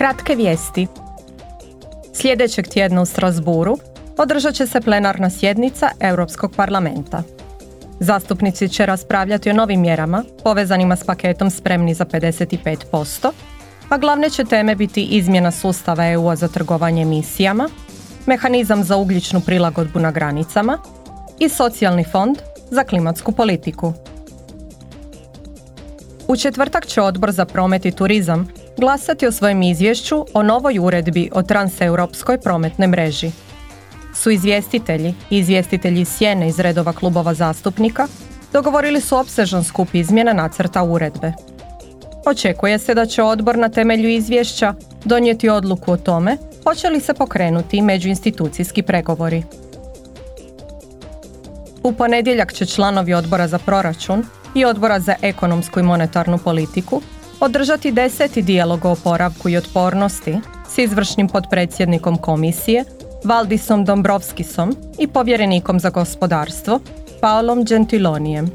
Kratke vijesti. Sljedećeg tjedna u Strasburu održat će se plenarna sjednica Europskog parlamenta. Zastupnici će raspravljati o novim mjerama povezanima s paketom spremni za 55%, a glavne će teme biti izmjena sustava EU-a za trgovanje emisijama, mehanizam za ugljičnu prilagodbu na granicama i socijalni fond za klimatsku politiku. U četvrtak će odbor za promet i turizam glasati o svojem izvješću o novoj uredbi o transeuropskoj prometnoj mreži. Su izvjestitelji i izvjestitelji sjene iz redova klubova zastupnika dogovorili su opsežan skup izmjena nacrta uredbe. Očekuje se da će odbor na temelju izvješća donijeti odluku o tome hoće li se pokrenuti međuinstitucijski pregovori. U ponedjeljak će članovi odbora za proračun i odbora za ekonomsku i monetarnu politiku održati deseti dijalog o oporavku i otpornosti s izvršnim potpredsjednikom komisije Valdisom Dombrovskisom i povjerenikom za gospodarstvo Paolom Gentilonijem.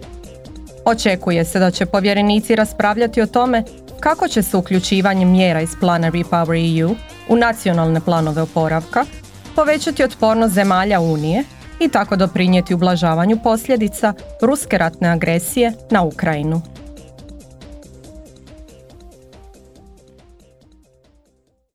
Očekuje se da će povjerenici raspravljati o tome kako će se uključivanjem mjera iz plana Repower EU u nacionalne planove oporavka povećati otpornost zemalja Unije i tako doprinijeti ublažavanju posljedica ruske ratne agresije na Ukrajinu.